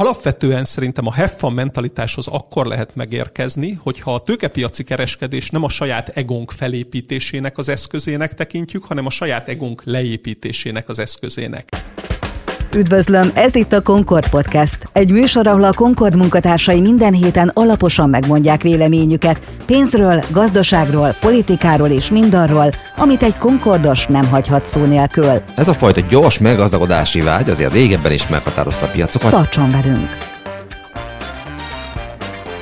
Alapvetően szerintem a heffan mentalitáshoz akkor lehet megérkezni, hogyha a tőkepiaci kereskedés nem a saját egónk felépítésének az eszközének tekintjük, hanem a saját egónk leépítésének az eszközének. Üdvözlöm, ez itt a Concord Podcast. Egy műsor, ahol a Concord munkatársai minden héten alaposan megmondják véleményüket pénzről, gazdaságról, politikáról és mindarról, amit egy Concordos nem hagyhat szó nélkül. Ez a fajta gyors meggazdagodási vágy azért régebben is meghatározta a piacokat. Tartson velünk!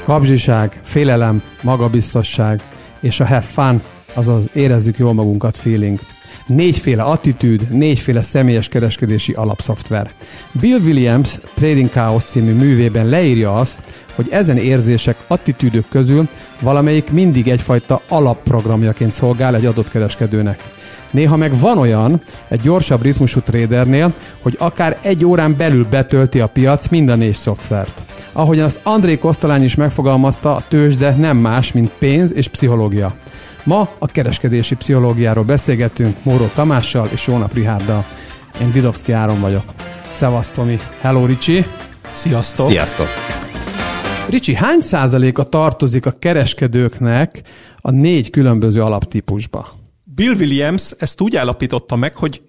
Kapzsiság, félelem, magabiztosság és a have fun, azaz érezzük jól magunkat feeling – négyféle attitűd, négyféle személyes kereskedési alapszoftver. Bill Williams Trading Chaos című művében leírja azt, hogy ezen érzések, attitűdök közül valamelyik mindig egyfajta alapprogramjaként szolgál egy adott kereskedőnek. Néha meg van olyan, egy gyorsabb ritmusú tradernél, hogy akár egy órán belül betölti a piac mind a négy szoftvert. Ahogyan azt André Kosztolány is megfogalmazta, a tőzsde nem más, mint pénz és pszichológia. Ma a kereskedési pszichológiáról beszélgetünk Móró Tamással és Jónap Rihárdal. Én Didovszki Áron vagyok. Szevasz Tomi. Hello Ricsi. Sziasztok. Sziasztok. Ricsi, hány százaléka tartozik a kereskedőknek a négy különböző alaptípusba? Bill Williams ezt úgy állapította meg, hogy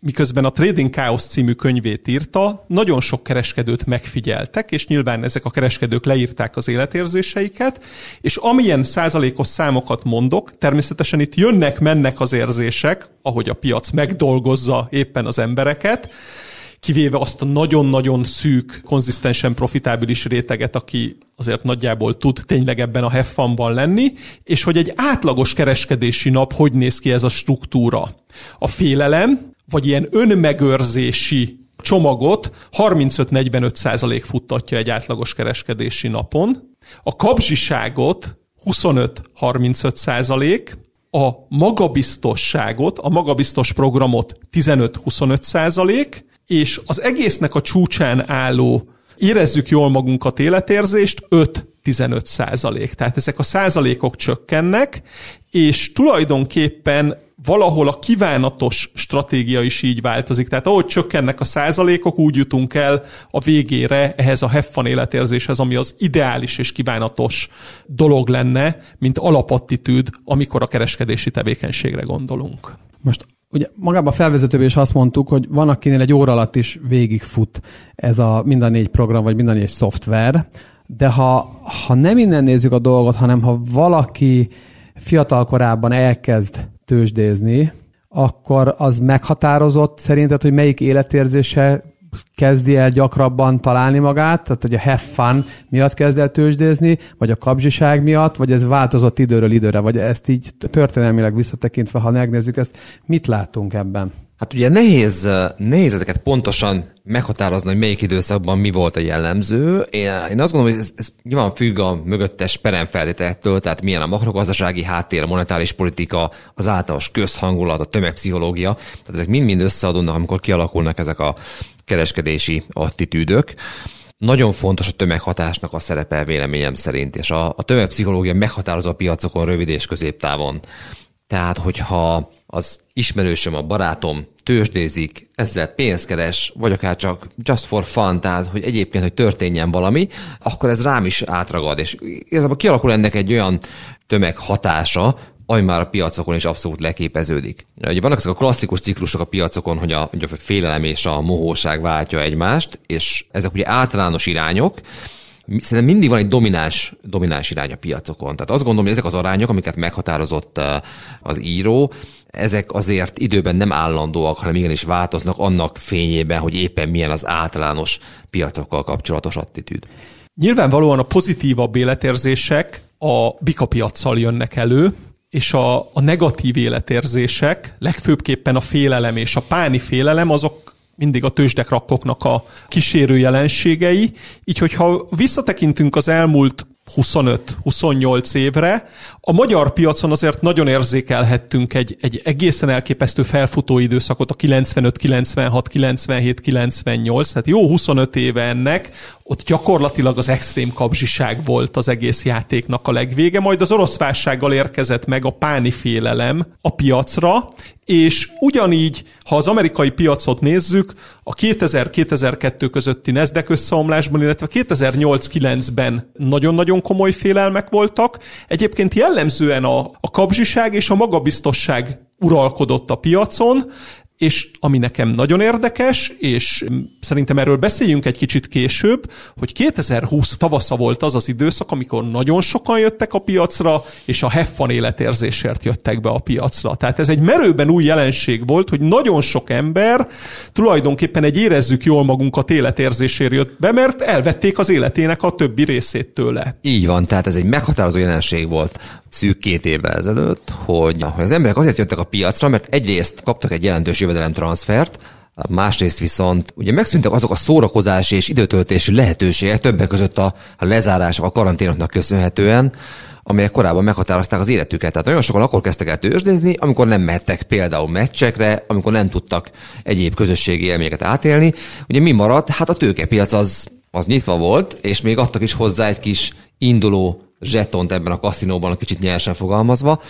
miközben a Trading Chaos című könyvét írta, nagyon sok kereskedőt megfigyeltek, és nyilván ezek a kereskedők leírták az életérzéseiket, és amilyen százalékos számokat mondok, természetesen itt jönnek-mennek az érzések, ahogy a piac megdolgozza éppen az embereket, kivéve azt a nagyon-nagyon szűk, konzisztensen profitábilis réteget, aki azért nagyjából tud tényleg ebben a heffanban lenni, és hogy egy átlagos kereskedési nap hogy néz ki ez a struktúra. A félelem, vagy ilyen önmegőrzési csomagot 35-45 százalék futtatja egy átlagos kereskedési napon, a kapzsiságot 25-35 százalék, a magabiztosságot, a magabiztos programot 15-25 százalék, és az egésznek a csúcsán álló érezzük jól magunkat életérzést 5-15 százalék. Tehát ezek a százalékok csökkennek, és tulajdonképpen valahol a kívánatos stratégia is így változik. Tehát ahogy csökkennek a százalékok, úgy jutunk el a végére ehhez a heffan életérzéshez, ami az ideális és kívánatos dolog lenne, mint alapattitűd, amikor a kereskedési tevékenységre gondolunk. Most ugye magában a felvezetőben is azt mondtuk, hogy van, akinél egy óra alatt is végigfut ez a mind a négy program, vagy mind a négy szoftver, de ha, ha nem innen nézzük a dolgot, hanem ha valaki fiatal korában elkezd tőzsdézni, akkor az meghatározott szerinted, hogy melyik életérzése kezdi el gyakrabban találni magát, tehát hogy a have fun miatt kezd el tőzsdézni, vagy a kapzsiság miatt, vagy ez változott időről időre, vagy ezt így történelmileg visszatekintve, ha megnézzük ezt, mit látunk ebben? Hát ugye nehéz, nehéz ezeket pontosan meghatározni, hogy melyik időszakban mi volt a jellemző. Én, én azt gondolom, hogy ez, ez nyilván függ a mögöttes peremfeltételektől, tehát milyen a makrogazdasági háttér, a monetáris politika, az általános közhangulat, a tömegpszichológia. Tehát ezek mind-mind összeadódnak, amikor kialakulnak ezek a kereskedési attitűdök. Nagyon fontos a tömeghatásnak a szerepe véleményem szerint, és a, a tömegpszichológia meghatározó a piacokon rövid és középtávon. Tehát, hogyha az ismerősöm, a barátom tőzsdézik, ezzel pénzt keres, vagy akár csak just for fun, tehát hogy egyébként, hogy történjen valami, akkor ez rám is átragad, és igazából kialakul ennek egy olyan tömeg hatása, ami már a piacokon is abszolút leképeződik. Ugye vannak ezek a klasszikus ciklusok a piacokon, hogy a, hogy a félelem és a mohóság váltja egymást, és ezek ugye általános irányok, szerintem mindig van egy domináns, domináns irány a piacokon. Tehát azt gondolom, hogy ezek az arányok, amiket meghatározott az író, ezek azért időben nem állandóak, hanem igenis változnak annak fényében, hogy éppen milyen az általános piacokkal kapcsolatos attitűd. Nyilvánvalóan a pozitívabb életérzések a bikapiacsal jönnek elő, és a, a negatív életérzések, legfőbbképpen a félelem és a páni félelem, azok mindig a tőzsdekrakkoknak a kísérő jelenségei. Így, hogyha visszatekintünk az elmúlt 25-28 évre. A magyar piacon azért nagyon érzékelhettünk egy, egy egészen elképesztő felfutó időszakot, a 95, 96, 97, 98, tehát jó 25 éve ennek, ott gyakorlatilag az extrém kapzsiság volt az egész játéknak a legvége, majd az orosz válsággal érkezett meg a páni félelem a piacra, és ugyanígy, ha az amerikai piacot nézzük, a 2000-2002 közötti Nasdaq összeomlásban, illetve 2008-9-ben nagyon-nagyon komoly félelmek voltak. Egyébként jellemzően a, a kapzsiság és a magabiztosság uralkodott a piacon, és ami nekem nagyon érdekes, és szerintem erről beszéljünk egy kicsit később, hogy 2020 tavasza volt az az időszak, amikor nagyon sokan jöttek a piacra, és a heffan életérzésért jöttek be a piacra. Tehát ez egy merőben új jelenség volt, hogy nagyon sok ember tulajdonképpen egy érezzük jól magunkat életérzésért jött be, mert elvették az életének a többi részét tőle. Így van, tehát ez egy meghatározó jelenség volt szűk két évvel ezelőtt, hogy, az emberek azért jöttek a piacra, mert egyrészt kaptak egy jelentős jövedelemtranszfert, másrészt viszont ugye megszűntek azok a szórakozási és időtöltési lehetőségek, többek között a lezárások, a karanténoknak köszönhetően, amelyek korábban meghatározták az életüket. Tehát nagyon sokan akkor kezdtek el tőzsdézni, amikor nem mehettek például meccsekre, amikor nem tudtak egyéb közösségi élményeket átélni. Ugye mi maradt? Hát a tőkepiac az, az nyitva volt, és még adtak is hozzá egy kis induló zsetont ebben a kaszinóban, a kicsit nyersen fogalmazva.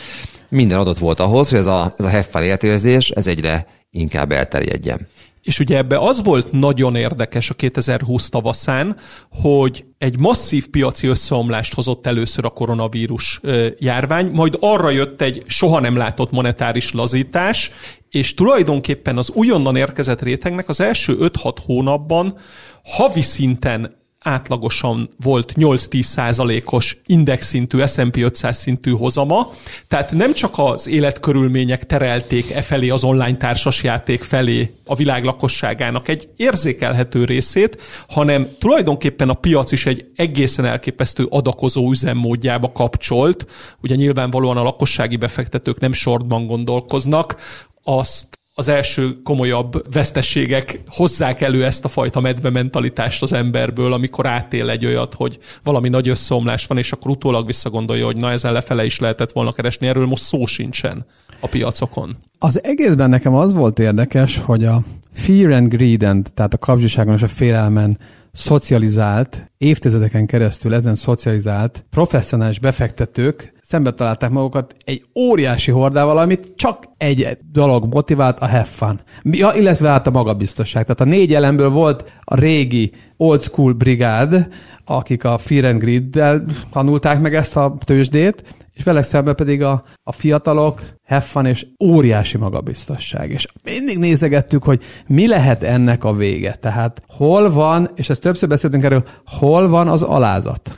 Minden adott volt ahhoz, hogy ez a, ez a heffel értérzés, ez egyre inkább elterjedjen. És ugye ebbe az volt nagyon érdekes a 2020 tavaszán, hogy egy masszív piaci összeomlást hozott először a koronavírus járvány, majd arra jött egy soha nem látott monetáris lazítás, és tulajdonképpen az újonnan érkezett rétegnek az első 5-6 hónapban havi szinten átlagosan volt 8-10 százalékos indexszintű, S&P 500 szintű hozama, tehát nem csak az életkörülmények terelték e felé az online társasjáték felé a világ lakosságának egy érzékelhető részét, hanem tulajdonképpen a piac is egy egészen elképesztő adakozó üzemmódjába kapcsolt. Ugye nyilvánvalóan a lakossági befektetők nem sortban gondolkoznak, azt az első komolyabb vesztességek hozzák elő ezt a fajta medve mentalitást az emberből, amikor átél egy olyat, hogy valami nagy összeomlás van, és akkor utólag visszagondolja, hogy na ezen lefele is lehetett volna keresni. Erről most szó sincsen a piacokon. Az egészben nekem az volt érdekes, hogy a fear and greed, and, tehát a kapcsiságon és a félelmen szocializált, évtizedeken keresztül ezen szocializált professzionális befektetők szembe találták magukat egy óriási hordával, amit csak egy dolog motivált, a have fun. Ja, illetve hát a magabiztosság. Tehát a négy elemből volt a régi old school brigád, akik a Fear and Greed-del tanulták meg ezt a tőzsdét, és vele szemben pedig a, a fiatalok, fun és óriási magabiztosság. És mindig nézegettük, hogy mi lehet ennek a vége. Tehát hol van, és ezt többször beszéltünk erről, hol van az alázat?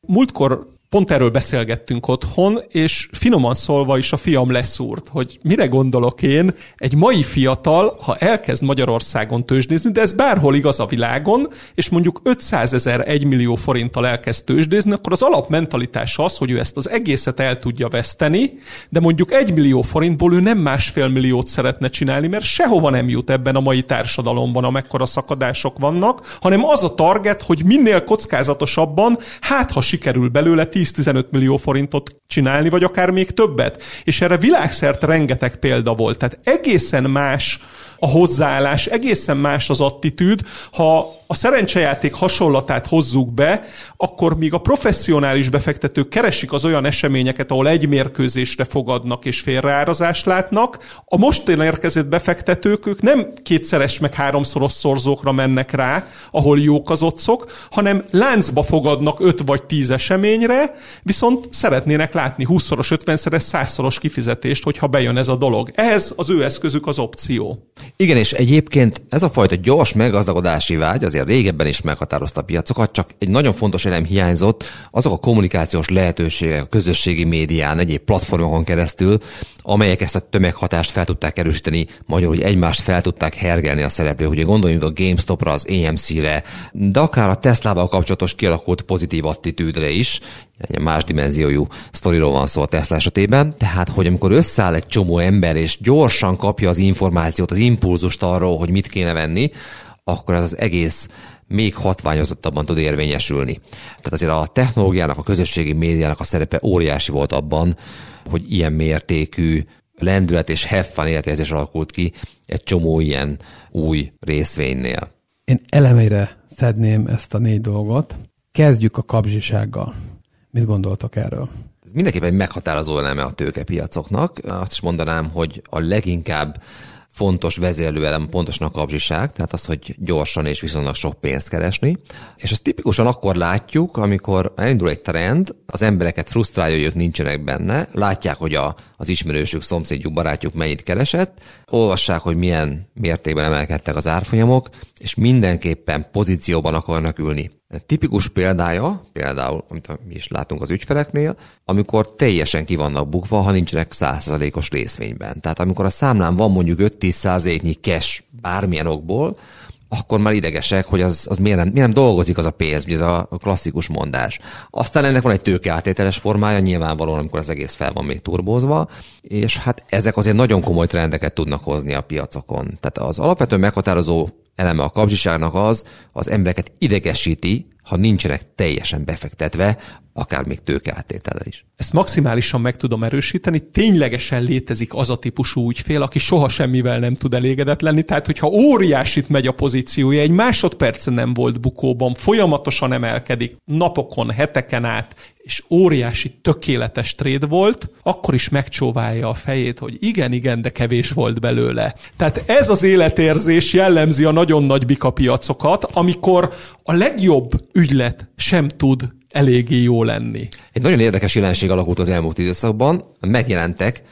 Múltkor pont erről beszélgettünk otthon, és finoman szólva is a fiam leszúrt, hogy mire gondolok én, egy mai fiatal, ha elkezd Magyarországon tőzsdézni, de ez bárhol igaz a világon, és mondjuk 500 ezer, 1 millió forinttal elkezd tőzsdézni, akkor az alapmentalitás az, hogy ő ezt az egészet el tudja veszteni, de mondjuk 1 millió forintból ő nem másfél milliót szeretne csinálni, mert sehova nem jut ebben a mai társadalomban, amekkora szakadások vannak, hanem az a target, hogy minél kockázatosabban, hát ha sikerül belőle 10-15 millió forintot csinálni, vagy akár még többet. És erre világszerte rengeteg példa volt. Tehát egészen más a hozzáállás, egészen más az attitűd. Ha a szerencsejáték hasonlatát hozzuk be, akkor míg a professzionális befektetők keresik az olyan eseményeket, ahol egy mérkőzésre fogadnak és félreárazást látnak, a most érkezett befektetők ők nem kétszeres meg háromszoros szorzókra mennek rá, ahol jók az otcok, hanem láncba fogadnak öt vagy tíz eseményre, viszont szeretnének látni 20-szoros, 50-szeres, 100-szoros kifizetést, hogyha bejön ez a dolog. Ehhez az ő eszközük az opció. Igen, és egyébként ez a fajta gyors meggazdagodási vágy azért régebben is meghatározta a piacokat, csak egy nagyon fontos elem hiányzott, azok a kommunikációs lehetőségek a közösségi médián, egyéb platformokon keresztül, amelyek ezt a tömeghatást fel tudták erősíteni, magyarul, hogy egymást fel tudták hergelni a szereplők. Ugye gondoljunk a GameStop-ra, az AMC-re, de akár a Tesla-val kapcsolatos kialakult pozitív attitűdre is, egy más dimenziójú sztoriról van szó a Tesla esetében, tehát hogy amikor összeáll egy csomó ember, és gyorsan kapja az információt, az impulzust arról, hogy mit kéne venni, akkor ez az egész még hatványozottabban tud érvényesülni. Tehát azért a technológiának, a közösségi médiának a szerepe óriási volt abban, hogy ilyen mértékű lendület és fun életérzés alakult ki egy csomó ilyen új részvénynél. Én elemeire szedném ezt a négy dolgot. Kezdjük a kapzsisággal. Mit gondoltok erről? Ez mindenképpen egy meghatározó eleme a tőkepiacoknak. Azt is mondanám, hogy a leginkább fontos vezérlőelem pontosan a kapzsiság, tehát az, hogy gyorsan és viszonylag sok pénzt keresni. És ezt tipikusan akkor látjuk, amikor elindul egy trend, az embereket frusztrálja, hogy ők nincsenek benne, látják, hogy a, az ismerősük, szomszédjuk, barátjuk mennyit keresett, olvassák, hogy milyen mértékben emelkedtek az árfolyamok, és mindenképpen pozícióban akarnak ülni. Tipikus példája, például, amit mi is látunk az ügyfeleknél, amikor teljesen ki vannak bukva, ha nincsenek 100%-os részvényben. Tehát amikor a számlán van mondjuk 5-10%-nyi cash bármilyen okból, akkor már idegesek, hogy az, az miért, nem, miért nem dolgozik az a pénz, ugye ez a klasszikus mondás. Aztán ennek van egy tőkeátételes formája, nyilvánvalóan, amikor az egész fel van még turbózva, és hát ezek azért nagyon komoly trendeket tudnak hozni a piacokon. Tehát az alapvető meghatározó eleme a kapzsiságnak az, az embereket idegesíti, ha nincsenek teljesen befektetve, akár még tőkeáttétele is. Ezt maximálisan meg tudom erősíteni, ténylegesen létezik az a típusú ügyfél, aki soha semmivel nem tud elégedett lenni, tehát hogyha óriásit megy a pozíciója, egy másodpercen nem volt bukóban, folyamatosan emelkedik, napokon, heteken át, és óriási, tökéletes tréd volt, akkor is megcsóválja a fejét, hogy igen, igen, de kevés volt belőle. Tehát ez az életérzés jellemzi a nagyon nagy bikapiacokat, amikor a legjobb ügylet sem tud eléggé jó lenni. Egy nagyon érdekes jelenség alakult az elmúlt időszakban. Megjelentek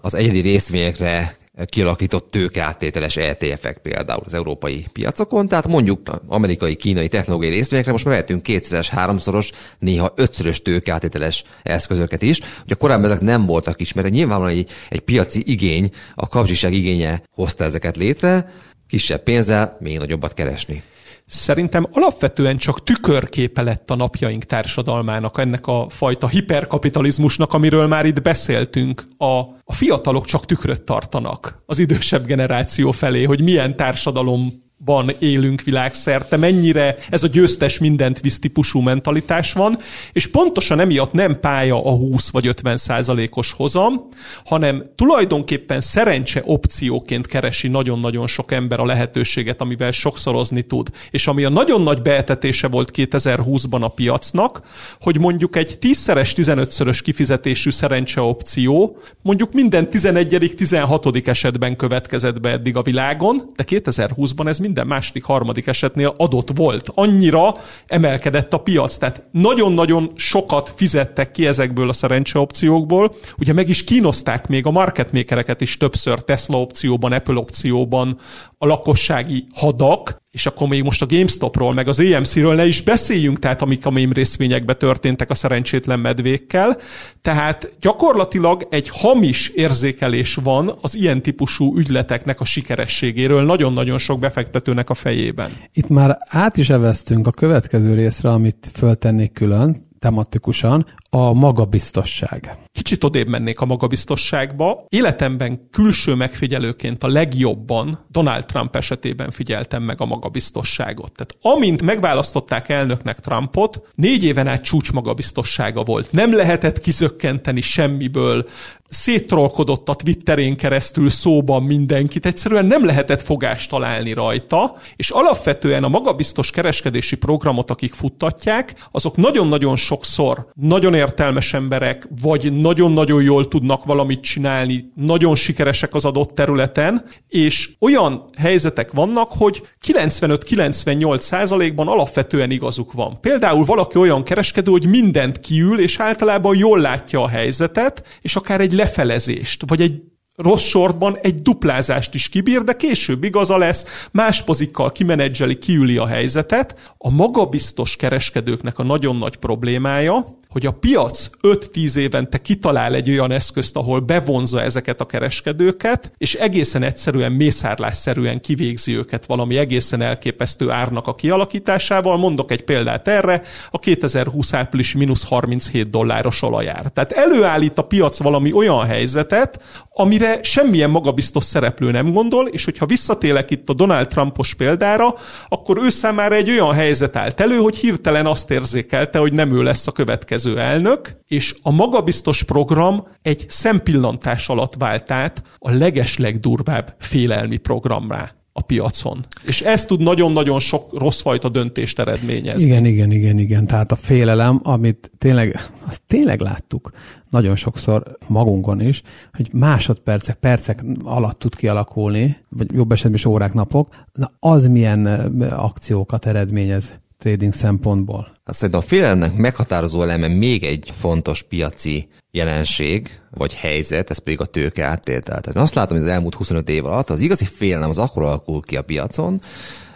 az egyedi részvényekre kialakított tőkeáttételes ETF-ek például az európai piacokon, tehát mondjuk amerikai, kínai technológiai részvényekre most mehetünk kétszeres, háromszoros, néha ötszörös tőkeáttételes eszközöket is. Ugye korábban ezek nem voltak ismertek, nyilvánvalóan egy, egy piaci igény, a kapzsiság igénye hozta ezeket létre, kisebb pénzzel még nagyobbat keresni szerintem alapvetően csak tükörképe lett a napjaink társadalmának, ennek a fajta hiperkapitalizmusnak, amiről már itt beszéltünk. A, a fiatalok csak tükröt tartanak az idősebb generáció felé, hogy milyen társadalom ban élünk világszerte, mennyire ez a győztes mindent visz típusú mentalitás van, és pontosan emiatt nem pálya a 20 vagy 50 százalékos hozam, hanem tulajdonképpen szerencse opcióként keresi nagyon-nagyon sok ember a lehetőséget, amivel sokszorozni tud. És ami a nagyon nagy beetetése volt 2020-ban a piacnak, hogy mondjuk egy 10-szeres, 15-szörös kifizetésű szerencse opció mondjuk minden 11 16 esetben következett be eddig a világon, de 2020-ban ez minden második, harmadik esetnél adott volt. Annyira emelkedett a piac, tehát nagyon-nagyon sokat fizettek ki ezekből a szerencseopciókból. Ugye meg is kínozták még a marketmakereket is többször Tesla opcióban, Apple opcióban a lakossági hadak, és akkor még most a GameStopról, meg az EMC-ről ne is beszéljünk, tehát amik a mém részvényekbe történtek a szerencsétlen medvékkel. Tehát gyakorlatilag egy hamis érzékelés van az ilyen típusú ügyleteknek a sikerességéről nagyon-nagyon sok befektetőnek a fejében. Itt már át is eveztünk a következő részre, amit föltennék külön, tematikusan, a magabiztosság. Kicsit odébb mennék a magabiztosságba. Életemben külső megfigyelőként a legjobban Donald Trump esetében figyeltem meg a magabiztosságot. Tehát amint megválasztották elnöknek Trumpot, négy éven át csúcs magabiztossága volt. Nem lehetett kizökkenteni semmiből, széttrolkodott a Twitterén keresztül szóban mindenkit, egyszerűen nem lehetett fogást találni rajta, és alapvetően a magabiztos kereskedési programot, akik futtatják, azok nagyon-nagyon sokszor nagyon értelmes emberek, vagy nagyon-nagyon jól tudnak valamit csinálni, nagyon sikeresek az adott területen, és olyan helyzetek vannak, hogy 95-98 százalékban alapvetően igazuk van. Például valaki olyan kereskedő, hogy mindent kiül, és általában jól látja a helyzetet, és akár egy lefelezést, vagy egy rossz sortban egy duplázást is kibír, de később igaza lesz, más pozikkal kimenedzseli, kiüli a helyzetet. A magabiztos kereskedőknek a nagyon nagy problémája, hogy a piac 5-10 évente kitalál egy olyan eszközt, ahol bevonza ezeket a kereskedőket, és egészen egyszerűen mészárlásszerűen kivégzi őket valami egészen elképesztő árnak a kialakításával. Mondok egy példát erre, a 2020 április mínusz 37 dolláros olajár. Tehát előállít a piac valami olyan helyzetet, amire semmilyen magabiztos szereplő nem gondol, és hogyha visszatélek itt a Donald Trumpos példára, akkor ő számára egy olyan helyzet állt elő, hogy hirtelen azt érzékelte, hogy nem ő lesz a következő elnök, és a magabiztos program egy szempillantás alatt vált át a legeslegdurvább félelmi programrá. A piacon. És ez tud nagyon-nagyon sok rosszfajta döntést eredményezni. Igen, igen, igen, igen. Tehát a félelem, amit tényleg, azt tényleg láttuk nagyon sokszor magunkon is, hogy másodpercek, percek alatt tud kialakulni, vagy jobb esetben is órák, napok, na az milyen akciókat eredményez trading szempontból. Szerintem a félelemnek meghatározó eleme még egy fontos piaci jelenség, vagy helyzet, ez pedig a tőke áttétel. Tehát azt látom, hogy az elmúlt 25 év alatt az igazi félelem az akkor alakul ki a piacon,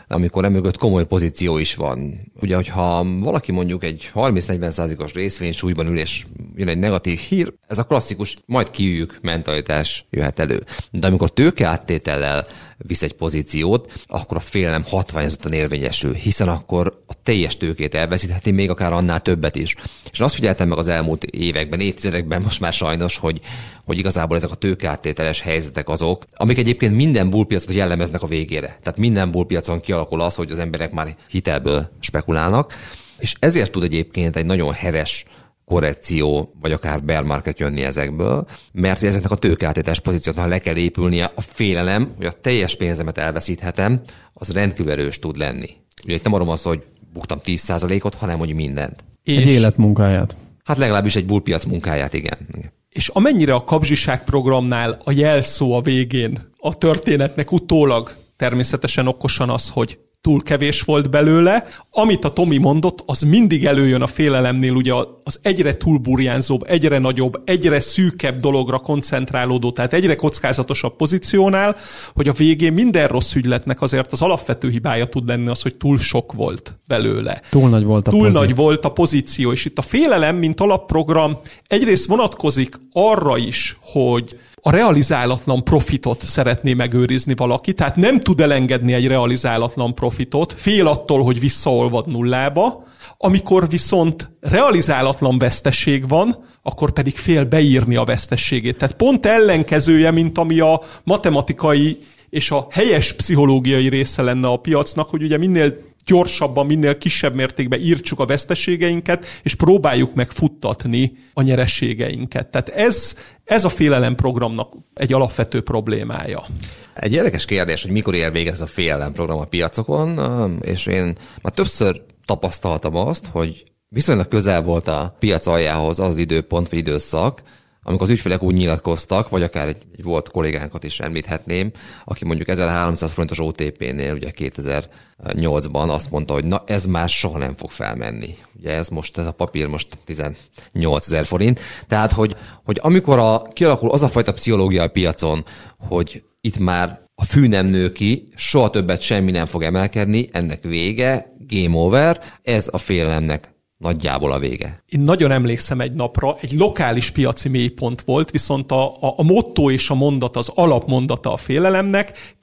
amikor emögött komoly pozíció is van. Ugye, hogyha valaki mondjuk egy 30-40 százalékos részvény súlyban ül, és jön egy negatív hír, ez a klasszikus majd kiüljük mentalitás jöhet elő. De amikor tőke áttétellel visz egy pozíciót, akkor a félelem hatványozottan érvényesül, hiszen akkor a teljes tőkét elveszítheti, még akár annál többet is. És azt figyeltem meg az elmúlt években, évtizedekben most már sajnos, hogy, hogy igazából ezek a tőkeáttételes helyzetek azok, amik egyébként minden bullpiacot jellemeznek a végére. Tehát minden bullpiacon kialakul az, hogy az emberek már hitelből spekulálnak, és ezért tud egyébként egy nagyon heves korrekció, vagy akár bear market jönni ezekből, mert hogy ezeknek a tőkeátétes pozícióknak le kell épülnie a félelem, hogy a teljes pénzemet elveszíthetem, az rendkívül erős tud lenni. Ugye itt nem arról az, hogy buktam 10%-ot, hanem hogy mindent. És egy életmunkáját. Hát legalábbis egy bullpiac munkáját, igen. És amennyire a kapzsiság programnál a jelszó a végén a történetnek utólag természetesen okosan az, hogy túl kevés volt belőle. Amit a Tomi mondott, az mindig előjön a félelemnél, ugye az egyre túlburjánzóbb, egyre nagyobb, egyre szűkebb dologra koncentrálódó, tehát egyre kockázatosabb pozíciónál, hogy a végén minden rossz ügyletnek azért az alapvető hibája tud lenni az, hogy túl sok volt belőle. Túl nagy volt a Túl pozíció. nagy volt a pozíció, és itt a félelem, mint alapprogram egyrészt vonatkozik arra is, hogy a realizálatlan profitot szeretné megőrizni valaki, tehát nem tud elengedni egy realizálatlan profitot, fél attól, hogy visszaolvad nullába, amikor viszont realizálatlan veszteség van, akkor pedig fél beírni a vesztességét. Tehát pont ellenkezője, mint ami a matematikai és a helyes pszichológiai része lenne a piacnak, hogy ugye minél gyorsabban, minél kisebb mértékben írtsuk a veszteségeinket, és próbáljuk meg futtatni a nyerességeinket. Tehát ez, ez a félelem programnak egy alapvető problémája. Egy érdekes kérdés, hogy mikor ér véget ez a félelem program a piacokon, és én már többször tapasztaltam azt, hogy viszonylag közel volt a piac aljához az időpont vagy időszak, amikor az ügyfelek úgy nyilatkoztak, vagy akár egy, egy volt kollégánkat is említhetném, aki mondjuk 1300 forintos OTP-nél ugye 2008-ban azt mondta, hogy na ez már soha nem fog felmenni. Ugye ez most, ez a papír most 18 ezer forint. Tehát, hogy, hogy amikor a, kialakul az a fajta pszichológia a piacon, hogy itt már a fű nem nő ki, soha többet semmi nem fog emelkedni, ennek vége, game over, ez a félelemnek nagyjából a vége. Én nagyon emlékszem egy napra, egy lokális piaci mélypont volt, viszont a, a, a motto és a mondat, az alapmondata a félelemnek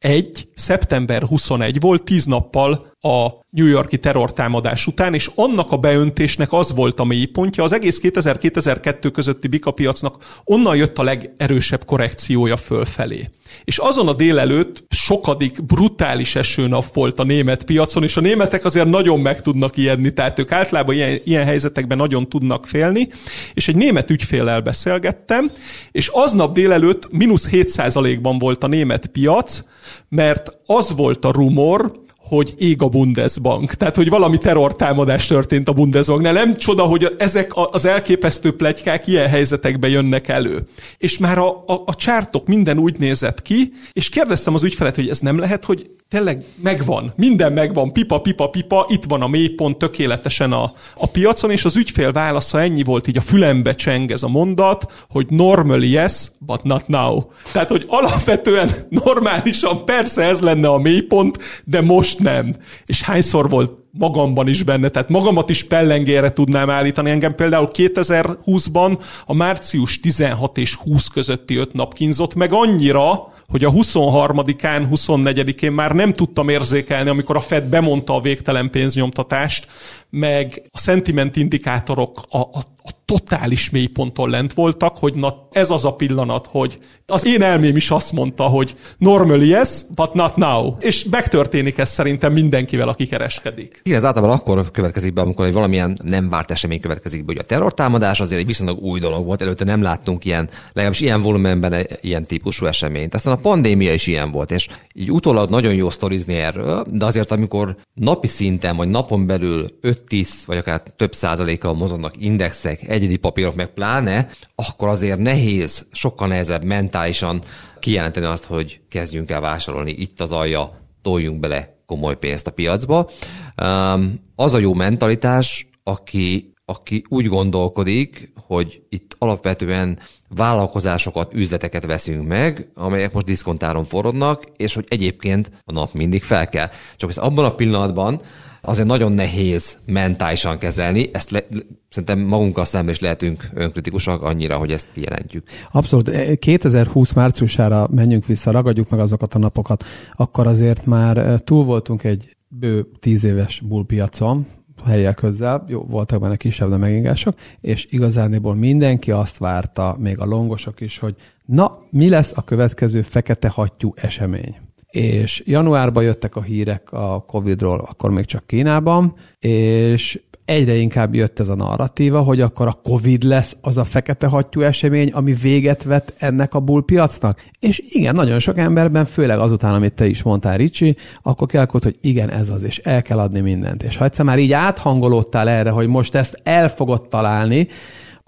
2001. szeptember 21 volt, tíz nappal a New Yorki terrortámadás után, és annak a beöntésnek az volt a mélypontja, az egész 2000-2002 közötti bika piacnak onnan jött a legerősebb korrekciója fölfelé. És azon a délelőtt sokadik brutális esőnap volt a német piacon, és a németek azért nagyon meg tudnak ijedni, tehát ők általában ilyen, ilyen helyzetekben nagyon tudnak félni, és egy német ügyféllel beszélgettem, és aznap délelőtt mínusz 7%-ban volt a német piac, mert az volt a rumor, hogy ég a Bundesbank. Tehát, hogy valami terrortámadás történt a Bundesbanknál. Nem csoda, hogy ezek az elképesztő plegykák ilyen helyzetekben jönnek elő. És már a, a, a csártok minden úgy nézett ki, és kérdeztem az ügyfelet, hogy ez nem lehet, hogy tényleg megvan, minden megvan, pipa, pipa, pipa, itt van a mélypont tökéletesen a, a piacon, és az ügyfél válasza ennyi volt, így a fülembe cseng ez a mondat, hogy normally yes, but not now. Tehát, hogy alapvetően normálisan persze ez lenne a mélypont, de most nem. És hányszor volt magamban is benne, tehát magamat is pellengére tudnám állítani. Engem például 2020-ban a március 16 és 20 közötti öt nap kínzott meg annyira, hogy a 23-án, 24-én már nem tudtam érzékelni, amikor a Fed bemondta a végtelen pénznyomtatást, meg a sentiment indikátorok, a, a, a totális mélyponton lent voltak, hogy na ez az a pillanat, hogy az én elmém is azt mondta, hogy normally yes, but not now. És megtörténik ez szerintem mindenkivel, aki kereskedik. Igen, ez általában akkor következik be, amikor egy valamilyen nem várt esemény következik be, hogy a terrortámadás azért egy viszonylag új dolog volt, előtte nem láttunk ilyen, legalábbis ilyen volumenben ilyen típusú eseményt. Aztán a pandémia is ilyen volt, és így utólag nagyon jó sztorizni erről, de azért amikor napi szinten, vagy napon belül 5-10, vagy akár több százalékkal mozognak indexek, egyedi papírok, meg pláne, akkor azért nehéz, sokkal nehezebb mentálisan kijelenteni azt, hogy kezdjünk el vásárolni, itt az alja, toljunk bele komoly pénzt a piacba. Az a jó mentalitás, aki, aki úgy gondolkodik, hogy itt alapvetően vállalkozásokat, üzleteket veszünk meg, amelyek most diszkontáron forrodnak, és hogy egyébként a nap mindig fel kell. Csak ez abban a pillanatban, azért nagyon nehéz mentálisan kezelni. Ezt le, szerintem magunkkal szemben is lehetünk önkritikusak annyira, hogy ezt kijelentjük. Abszolút. 2020 márciusára menjünk vissza, ragadjuk meg azokat a napokat, akkor azért már eh, túl voltunk egy bő tíz éves bullpiacon, helyek közel, jó, voltak benne kisebb megingások, és igazániból mindenki azt várta, még a longosok is, hogy na, mi lesz a következő fekete hattyú esemény és januárban jöttek a hírek a Covid-ról, akkor még csak Kínában, és egyre inkább jött ez a narratíva, hogy akkor a Covid lesz az a fekete hattyú esemény, ami véget vet ennek a bullpiacnak. És igen, nagyon sok emberben, főleg azután, amit te is mondtál, Ricsi, akkor kialakult, hogy igen, ez az, és el kell adni mindent. És ha egyszer már így áthangolódtál erre, hogy most ezt el fogod találni,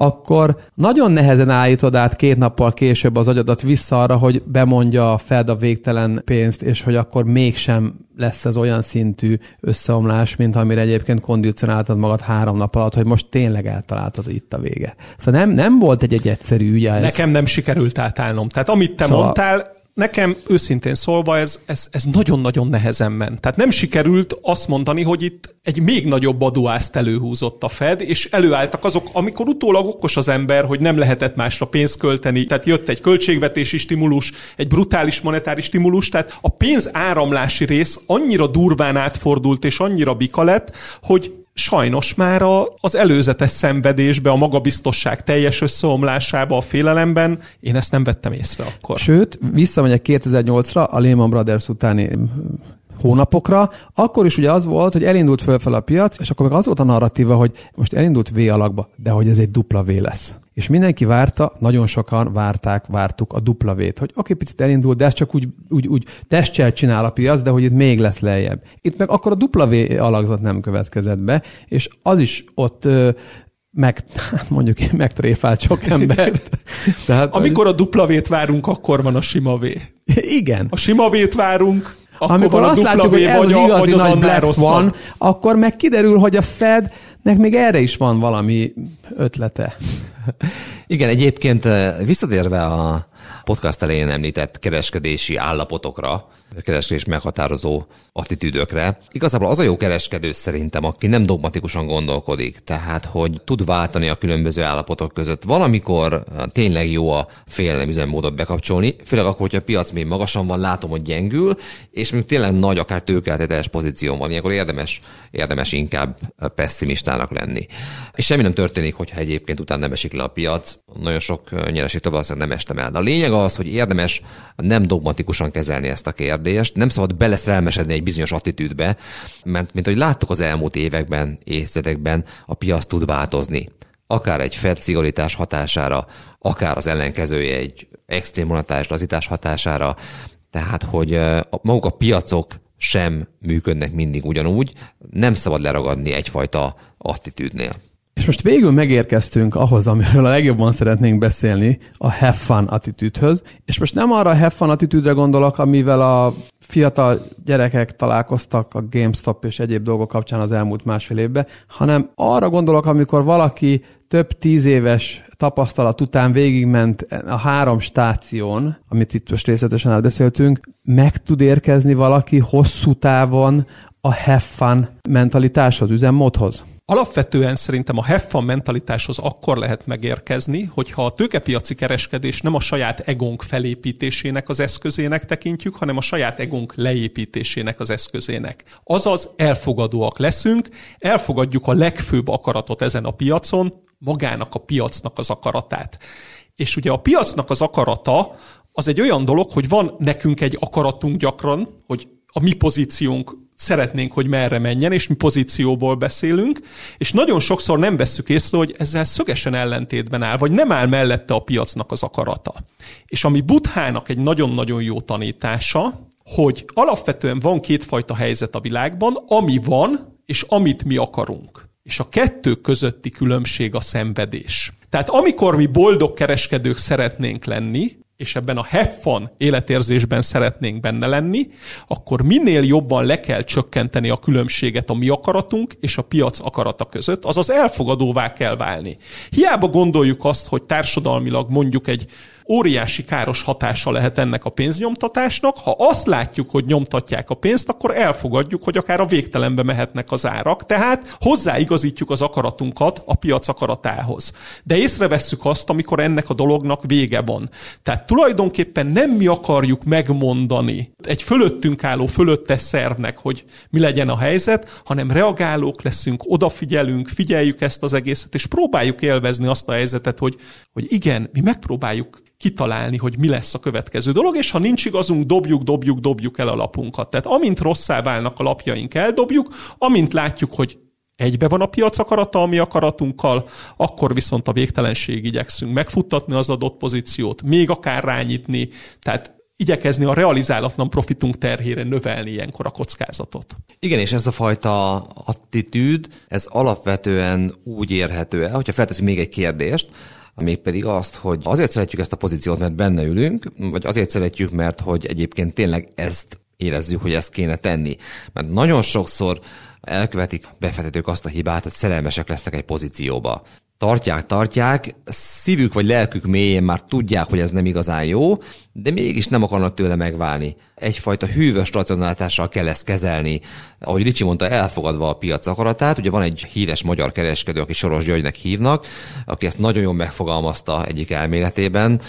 akkor nagyon nehezen állítod át két nappal később az agyadat vissza arra, hogy bemondja a Fed a végtelen pénzt, és hogy akkor mégsem lesz ez olyan szintű összeomlás, mint amire egyébként kondicionáltad magad három nap alatt, hogy most tényleg eltaláltad, itt a vége. Szóval nem, nem volt egy, egy egyszerű ügy. Nekem nem sikerült átállnom. Tehát amit te szóval... mondtál, nekem őszintén szólva ez, ez, ez nagyon-nagyon nehezen ment. Tehát nem sikerült azt mondani, hogy itt egy még nagyobb adóászt előhúzott a Fed, és előálltak azok, amikor utólag okos az ember, hogy nem lehetett másra pénzt költeni, tehát jött egy költségvetési stimulus, egy brutális monetáris stimulus, tehát a pénz áramlási rész annyira durván átfordult és annyira bika lett, hogy sajnos már a, az előzetes szenvedésbe, a magabiztosság teljes összeomlásába, a félelemben én ezt nem vettem észre akkor. Sőt, visszamegyek 2008-ra, a Lehman Brothers utáni hónapokra, akkor is ugye az volt, hogy elindult fölfel a piac, és akkor meg az volt a narratíva, hogy most elindult V alakba, de hogy ez egy dupla V lesz. És mindenki várta, nagyon sokan várták, vártuk a dupla V-t, hogy oké, picit elindult, de ez csak úgy, úgy, úgy testcsel csinál a piac, de hogy itt még lesz lejjebb. Itt meg akkor a dupla V alakzat nem következett be, és az is ott meg, mondjuk megtréfált sok embert. Tehát, Amikor a dupla V-t várunk, akkor van a sima V. Igen. A sima V-t várunk, akkor Amikor azt látjuk, hogy ez az igazi nagy Black van, akkor meg kiderül, hogy a Fednek még erre is van valami ötlete. Igen, egyébként eh, visszatérve a podcast elején említett kereskedési állapotokra, kereskedés meghatározó attitűdökre. Igazából az a jó kereskedő szerintem, aki nem dogmatikusan gondolkodik, tehát hogy tud váltani a különböző állapotok között. Valamikor tényleg jó a félelem üzemmódot bekapcsolni, főleg akkor, hogyha a piac még magasan van, látom, hogy gyengül, és még tényleg nagy, akár tőkeltetes pozíció van, ilyenkor érdemes, érdemes inkább pessimistának lenni. És semmi nem történik, hogyha egyébként utána nem esik le a piac, nagyon sok nyereségtől valószínűleg nem estem el. De a lényeg az, hogy érdemes nem dogmatikusan kezelni ezt a kérdést, nem szabad beleszerelmesedni egy bizonyos attitűdbe, mert mint hogy láttuk az elmúlt években, évtizedekben, a piac tud változni akár egy Fed szigorítás hatására, akár az ellenkezője egy extrém monetáris lazítás hatására, tehát hogy maguk a piacok sem működnek mindig ugyanúgy, nem szabad leragadni egyfajta attitűdnél. És most végül megérkeztünk ahhoz, amiről a legjobban szeretnénk beszélni, a have fun attitűdhöz. És most nem arra a have fun attitűdre gondolok, amivel a fiatal gyerekek találkoztak a GameStop és egyéb dolgok kapcsán az elmúlt másfél évben, hanem arra gondolok, amikor valaki több tíz éves tapasztalat után végigment a három stáción, amit itt most részletesen átbeszéltünk, meg tud érkezni valaki hosszú távon a have fun mentalitáshoz, üzemmódhoz? Alapvetően szerintem a fun mentalitáshoz akkor lehet megérkezni, hogyha a tőkepiaci kereskedés nem a saját egónk felépítésének az eszközének tekintjük, hanem a saját egónk leépítésének az eszközének. Azaz elfogadóak leszünk, elfogadjuk a legfőbb akaratot ezen a piacon, magának a piacnak az akaratát. És ugye a piacnak az akarata az egy olyan dolog, hogy van nekünk egy akaratunk gyakran, hogy a mi pozíciónk szeretnénk, hogy merre menjen, és mi pozícióból beszélünk, és nagyon sokszor nem vesszük észre, hogy ezzel szögesen ellentétben áll, vagy nem áll mellette a piacnak az akarata. És ami Buthának egy nagyon-nagyon jó tanítása, hogy alapvetően van kétfajta helyzet a világban, ami van, és amit mi akarunk. És a kettő közötti különbség a szenvedés. Tehát amikor mi boldog kereskedők szeretnénk lenni, és ebben a fun életérzésben szeretnénk benne lenni, akkor minél jobban le kell csökkenteni a különbséget a mi akaratunk és a piac akarata között, azaz elfogadóvá kell válni. Hiába gondoljuk azt, hogy társadalmilag mondjuk egy óriási káros hatása lehet ennek a pénznyomtatásnak. Ha azt látjuk, hogy nyomtatják a pénzt, akkor elfogadjuk, hogy akár a végtelenbe mehetnek az árak, tehát hozzáigazítjuk az akaratunkat a piac akaratához. De észrevesszük azt, amikor ennek a dolognak vége van. Tehát tulajdonképpen nem mi akarjuk megmondani egy fölöttünk álló, fölöttes szervnek, hogy mi legyen a helyzet, hanem reagálók leszünk, odafigyelünk, figyeljük ezt az egészet, és próbáljuk élvezni azt a helyzetet, hogy, hogy igen, mi megpróbáljuk kitalálni, hogy mi lesz a következő dolog, és ha nincs igazunk, dobjuk, dobjuk, dobjuk el a lapunkat. Tehát amint rosszá válnak a lapjaink, eldobjuk, amint látjuk, hogy egybe van a piac akarata a mi akaratunkkal, akkor viszont a végtelenség igyekszünk megfuttatni az adott pozíciót, még akár rányitni, tehát igyekezni a realizálatlan profitunk terhére növelni ilyenkor a kockázatot. Igen, és ez a fajta attitűd, ez alapvetően úgy érhető el, hogyha felteszünk még egy kérdést, mégpedig azt, hogy azért szeretjük ezt a pozíciót, mert benne ülünk, vagy azért szeretjük, mert hogy egyébként tényleg ezt érezzük, hogy ezt kéne tenni. Mert nagyon sokszor elkövetik befektetők azt a hibát, hogy szerelmesek lesznek egy pozícióba tartják, tartják, szívük vagy lelkük mélyén már tudják, hogy ez nem igazán jó, de mégis nem akarnak tőle megválni. Egyfajta hűvös racionalitással kell ezt kezelni. Ahogy Ricsi mondta, elfogadva a piac akaratát, ugye van egy híres magyar kereskedő, aki Soros Györgynek hívnak, aki ezt nagyon jól megfogalmazta egyik elméletében,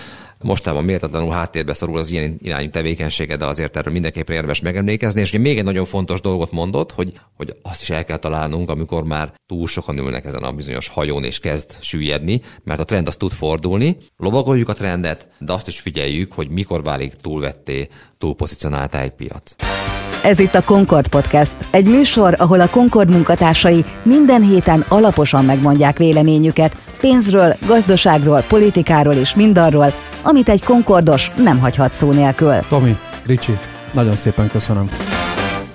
mostában méltatlanul háttérbe szorul az ilyen irányú tevékenysége, de azért erről mindenképpen érdemes megemlékezni. És még egy nagyon fontos dolgot mondott, hogy, hogy azt is el kell találnunk, amikor már túl sokan ülnek ezen a bizonyos hajón és kezd süllyedni, mert a trend az tud fordulni. Lovagoljuk a trendet, de azt is figyeljük, hogy mikor válik túlvetté, túlpozicionáltá egy piac. Ez itt a Concord Podcast, egy műsor, ahol a Concord munkatársai minden héten alaposan megmondják véleményüket pénzről, gazdaságról, politikáról és mindarról, amit egy Concordos nem hagyhat szó nélkül. Tomi, Ricsi, nagyon szépen köszönöm.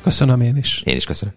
Köszönöm én is. Én is köszönöm.